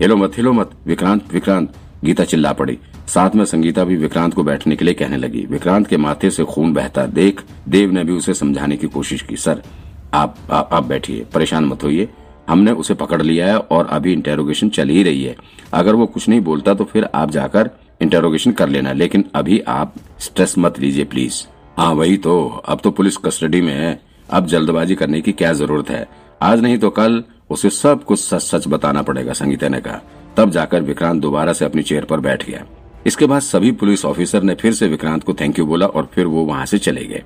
हिलो मत हिलो मत विक्रांत विक्रांत। गीता चिल्ला पड़ी। साथ में संगीता भी विक्रांत को बैठने के लिए कहने लगी। विक्रांत के माथे से खून बहता देख देव ने भी उसे समझाने की कोशिश की। सर आप आप, आप बैठिए परेशान मत होइए। हमने उसे पकड़ लिया है और अभी इंटेरोगेशन चल ही रही है। अगर वो कुछ नहीं बोलता तो फिर आप जाकर इंटेरोगेशन कर लेना लेकिन अभी आप स्ट्रेस मत लीजिए प्लीज़ हाँ वही तो। अब तो पुलिस कस्टडी में है। अब जल्दबाजी करने की क्या ज़रूरत है? आज नहीं तो कल उसे सब कुछ सच सच बताना पड़ेगा, संगीता ने कहा। तब जाकर विक्रांत दोबारा से अपनी चेयर पर बैठ गया। इसके बाद सभी पुलिस ऑफिसर ने फिर से विक्रांत को थैंक यू बोला और फिर वो वहाँ से चले गए।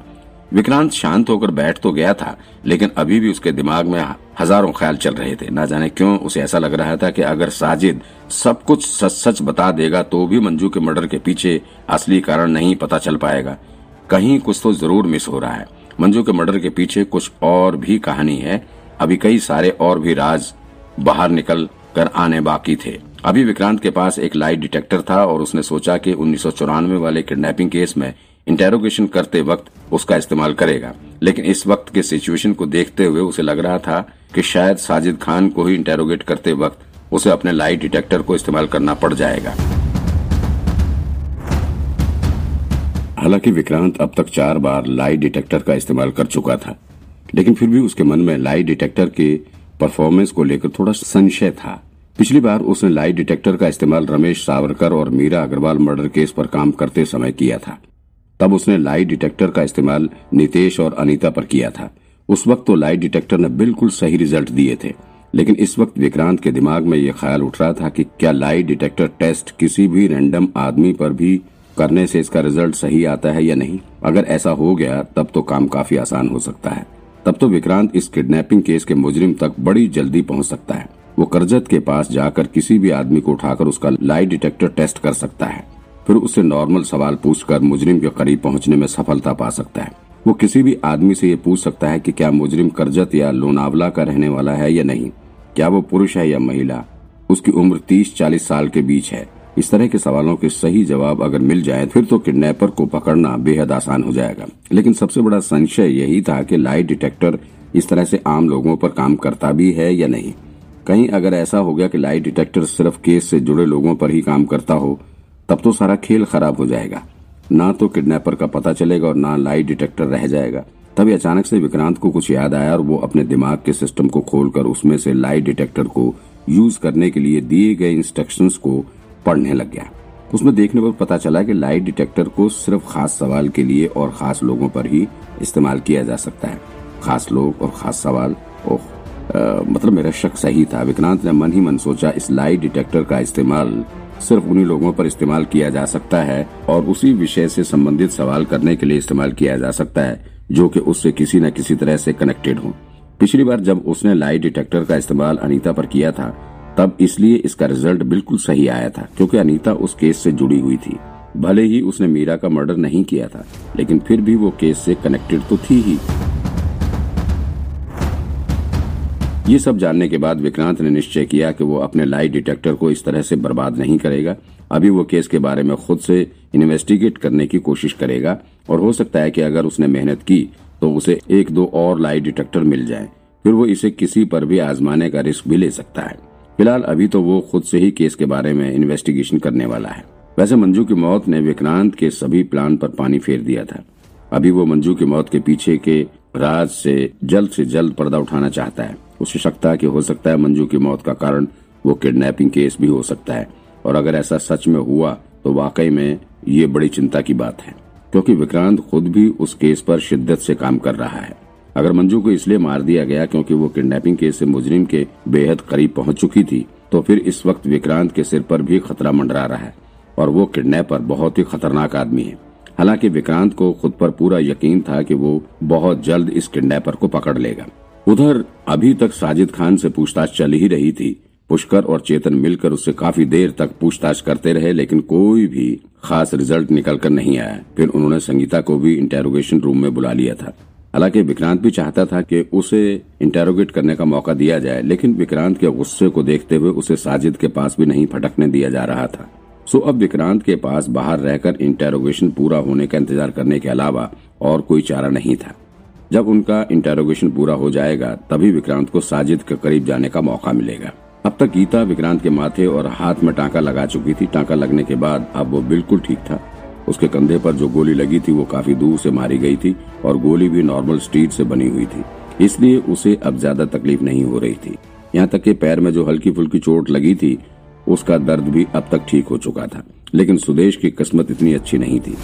विक्रांत शांत होकर बैठ तो गया था, लेकिन अभी भी उसके दिमाग में हज़ारों ख्याल चल रहे थे। न जाने क्यों उसे ऐसा लग रहा था कि अगर साजिद सब कुछ सच सच बता देगा तो भी मंजू के मर्डर के पीछे असली कारण नहीं पता चल पाएगा। कहीं कुछ तो ज़रूर मिस हो रहा है। मंजू के मर्डर के पीछे कुछ और भी कहानी है। अभी कई सारे और भी राज बाहर निकल कर आने बाकी थे। अभी विक्रांत के पास एक लाइट डिटेक्टर था और उसने सोचा कि उन्नीस सौ चौरानवे वाले किडनैपिंग केस में इंटेरोगेशन करते वक्त उसका इस्तेमाल करेगा। लेकिन इस वक्त के सिचुएशन को देखते हुए उसे लग रहा था कि शायद साजिद खान को ही इंटेरोगेट करते वक्त उसे अपने लाइट डिटेक्टर को इस्तेमाल करना पड़ जाएगा। हालाँकि विक्रांत अब तक चार बार लाइट डिटेक्टर का इस्तेमाल कर चुका था। लेकिन फिर भी उसके मन में लाइट डिटेक्टर के परफॉर्मेंस को लेकर थोड़ा संशय था। पिछली बार उसने लाइट डिटेक्टर का इस्तेमाल रमेश सावरकर और मीरा अग्रवाल मर्डर केस पर काम करते समय किया था। तब उसने लाइट डिटेक्टर का इस्तेमाल नितेश और अनीता पर किया था। उस वक्त तो लाइट डिटेक्टर ने बिल्कुल सही रिज़ल्ट दिए थे। लेकिन इस वक्त विक्रांत के दिमाग में यह ख्याल उठ रहा था कि क्या लाइट डिटेक्टर टेस्ट किसी भी रैंडम आदमी पर भी करने से इसका रिज़ल्ट सही आता है या नहीं? अगर ऐसा हो गया, तब तो काम काफ़ी आसान हो सकता है। तब तो विक्रांत इस किडनैपिंग केस के मुजरिम तक बड़ी जल्दी पहुँच सकता है। वो करजत के पास जाकर किसी भी आदमी को उठाकर उसका लाइट डिटेक्टर टेस्ट कर सकता है। फिर उससे नॉर्मल सवाल पूछकर मुजरिम के करीब पहुँचने में सफलता पा सकता है। वो किसी भी आदमी से ये पूछ सकता है कि क्या मुजरिम करजत या लोनावला का रहने वाला है या नहीं। क्या वो पुरुष है या महिला? उसकी उम्र तीस चालीस साल के बीच है। इस तरह के सवालों के सही जवाब अगर मिल जाए, फिर तो किडनैपर को पकड़ना बेहद आसान हो जाएगा। लेकिन सबसे बड़ा संशय यही था कि लाइट डिटेक्टर इस तरह से आम लोगों पर काम करता भी है या नहीं। कहीं अगर ऐसा हो गया कि लाइट डिटेक्टर सिर्फ़ केस से जुड़े लोगों पर ही काम करता हो, तब तो सारा खेल खराब हो जाएगा। ना तो किडनैपर का पता चलेगा और ना लाइट डिटेक्टर रह जाएगा। तभी अचानक से विक्रांत को कुछ याद आया और वो अपने दिमाग के सिस्टम को खोलकर उसमें से लाइट डिटेक्टर को यूज़ करने के लिए दिए गए इंस्ट्रक्शंस को पढ़ने लग गया। उसमें देखने पर पता चला कि लाइट डिटेक्टर को सिर्फ़ खास सवाल के लिए और खास लोगों पर ही इस्तेमाल किया जा सकता है। खास लोग और खास सवाल। ओह मतलब मेरा शक सही था। विक्रांत ने मन ही मन सोचा, इस लाइट डिटेक्टर का इस्तेमाल सिर्फ़ उन्हीं लोगों पर इस्तेमाल किया जा सकता है और उसी विषय से संबंधित सवाल करने के लिए इस्तेमाल किया जा सकता है, जो कि उससे किसी न किसी तरह से कनेक्टेड हो। पिछली बार जब उसने लाइट डिटेक्टर का इस्तेमाल अनीता पर किया था तब इसलिए इसका रिज़ल्ट बिल्कुल सही आया था, क्योंकि अनीता उस केस से जुड़ी हुई थी। भले ही उसने मीरा का मर्डर नहीं किया था, लेकिन फिर भी वो केस से कनेक्टेड तो थी ही। ये सब जानने के बाद विक्रांत ने निश्चय किया कि वो अपने लाई डिटेक्टर को इस तरह से बर्बाद नहीं करेगा। अभी वो केस के बारे में खुद से इन्वेस्टिगेट करने की कोशिश करेगा, और हो सकता है कि अगर उसने मेहनत की तो उसे एक दो और लाई डिटेक्टर मिल जाए। फिर वो इसे किसी पर भी आजमाने का रिस्क भी ले सकता है। फ़िलहाल अभी तो वो खुद से ही केस के बारे में इन्वेस्टिगेशन करने वाला है। वैसे मंजू की मौत ने विक्रांत के सभी प्लान पर पानी फेर दिया था। अभी वो मंजू की मौत के पीछे के राज से जल्द से जल्द पर्दा उठाना चाहता है। उसे शक था कि हो सकता है मंजू की मौत का कारण वो किडनैपिंग केस भी हो सकता है। और अगर ऐसा सच में हुआ तो वाकई में ये बड़ी चिंता की बात है। क्योंकि विक्रांत खुद भी उस केस पर शिद्दत से काम कर रहा है। अगर मंजू को इसलिए मार दिया गया क्योंकि वो किडनैपिंग केस से मुजरिम के बेहद करीब पहुँच चुकी थी तो फिर इस वक्त विक्रांत के सिर पर भी खतरा मंडरा रहा है और वो किडनैपर बहुत ही खतरनाक आदमी है। हालाँकि विक्रांत को खुद पर पूरा यकीन था कि वो बहुत जल्द इस किडनैपर को पकड़ लेगा। उधर अभी तक साजिद खान से पूछताछ चल ही रही थी। पुष्कर और चेतन मिलकर उससे काफ़ी देर तक पूछताछ करते रहे, लेकिन कोई भी खास रिज़ल्ट निकल कर नहीं आया। फिर उन्होंने संगीता को भी इंटेरोगेशन रूम में बुला लिया था। हालाँकि विक्रांत भी चाहता था कि उसे इंटेरोगेट करने का मौका दिया जाए, लेकिन विक्रांत के गुस्से को देखते हुए उसे साजिद के पास भी नहीं फटकने दिया जा रहा था। सो अब विक्रांत के पास बाहर रहकर इंटेरोगेशन पूरा होने का इंतज़ार करने के अलावा और कोई चारा नहीं था। जब उनका इंटेरोगेशन पूरा हो जाएगा, तभी विक्रांत को साजिद के करीब जाने का मौका मिलेगा। अब तक गीता विक्रांत के माथे और हाथ में टांका लगा चुकी थी। टांका लगने के बाद अब वो बिल्कुल ठीक था। उसके कंधे पर जो गोली लगी थी, वो काफ़ी दूर से मारी गई थी और गोली भी नॉर्मल स्टील से बनी हुई थी। इसलिए उसे अब ज़्यादा तकलीफ़ नहीं हो रही थी। यहाँ तक कि पैर में जो हल्की फुल्की चोट लगी थी, उसका दर्द भी अब तक ठीक हो चुका था। लेकिन सुदेश की किस्मत इतनी अच्छी नहीं थी।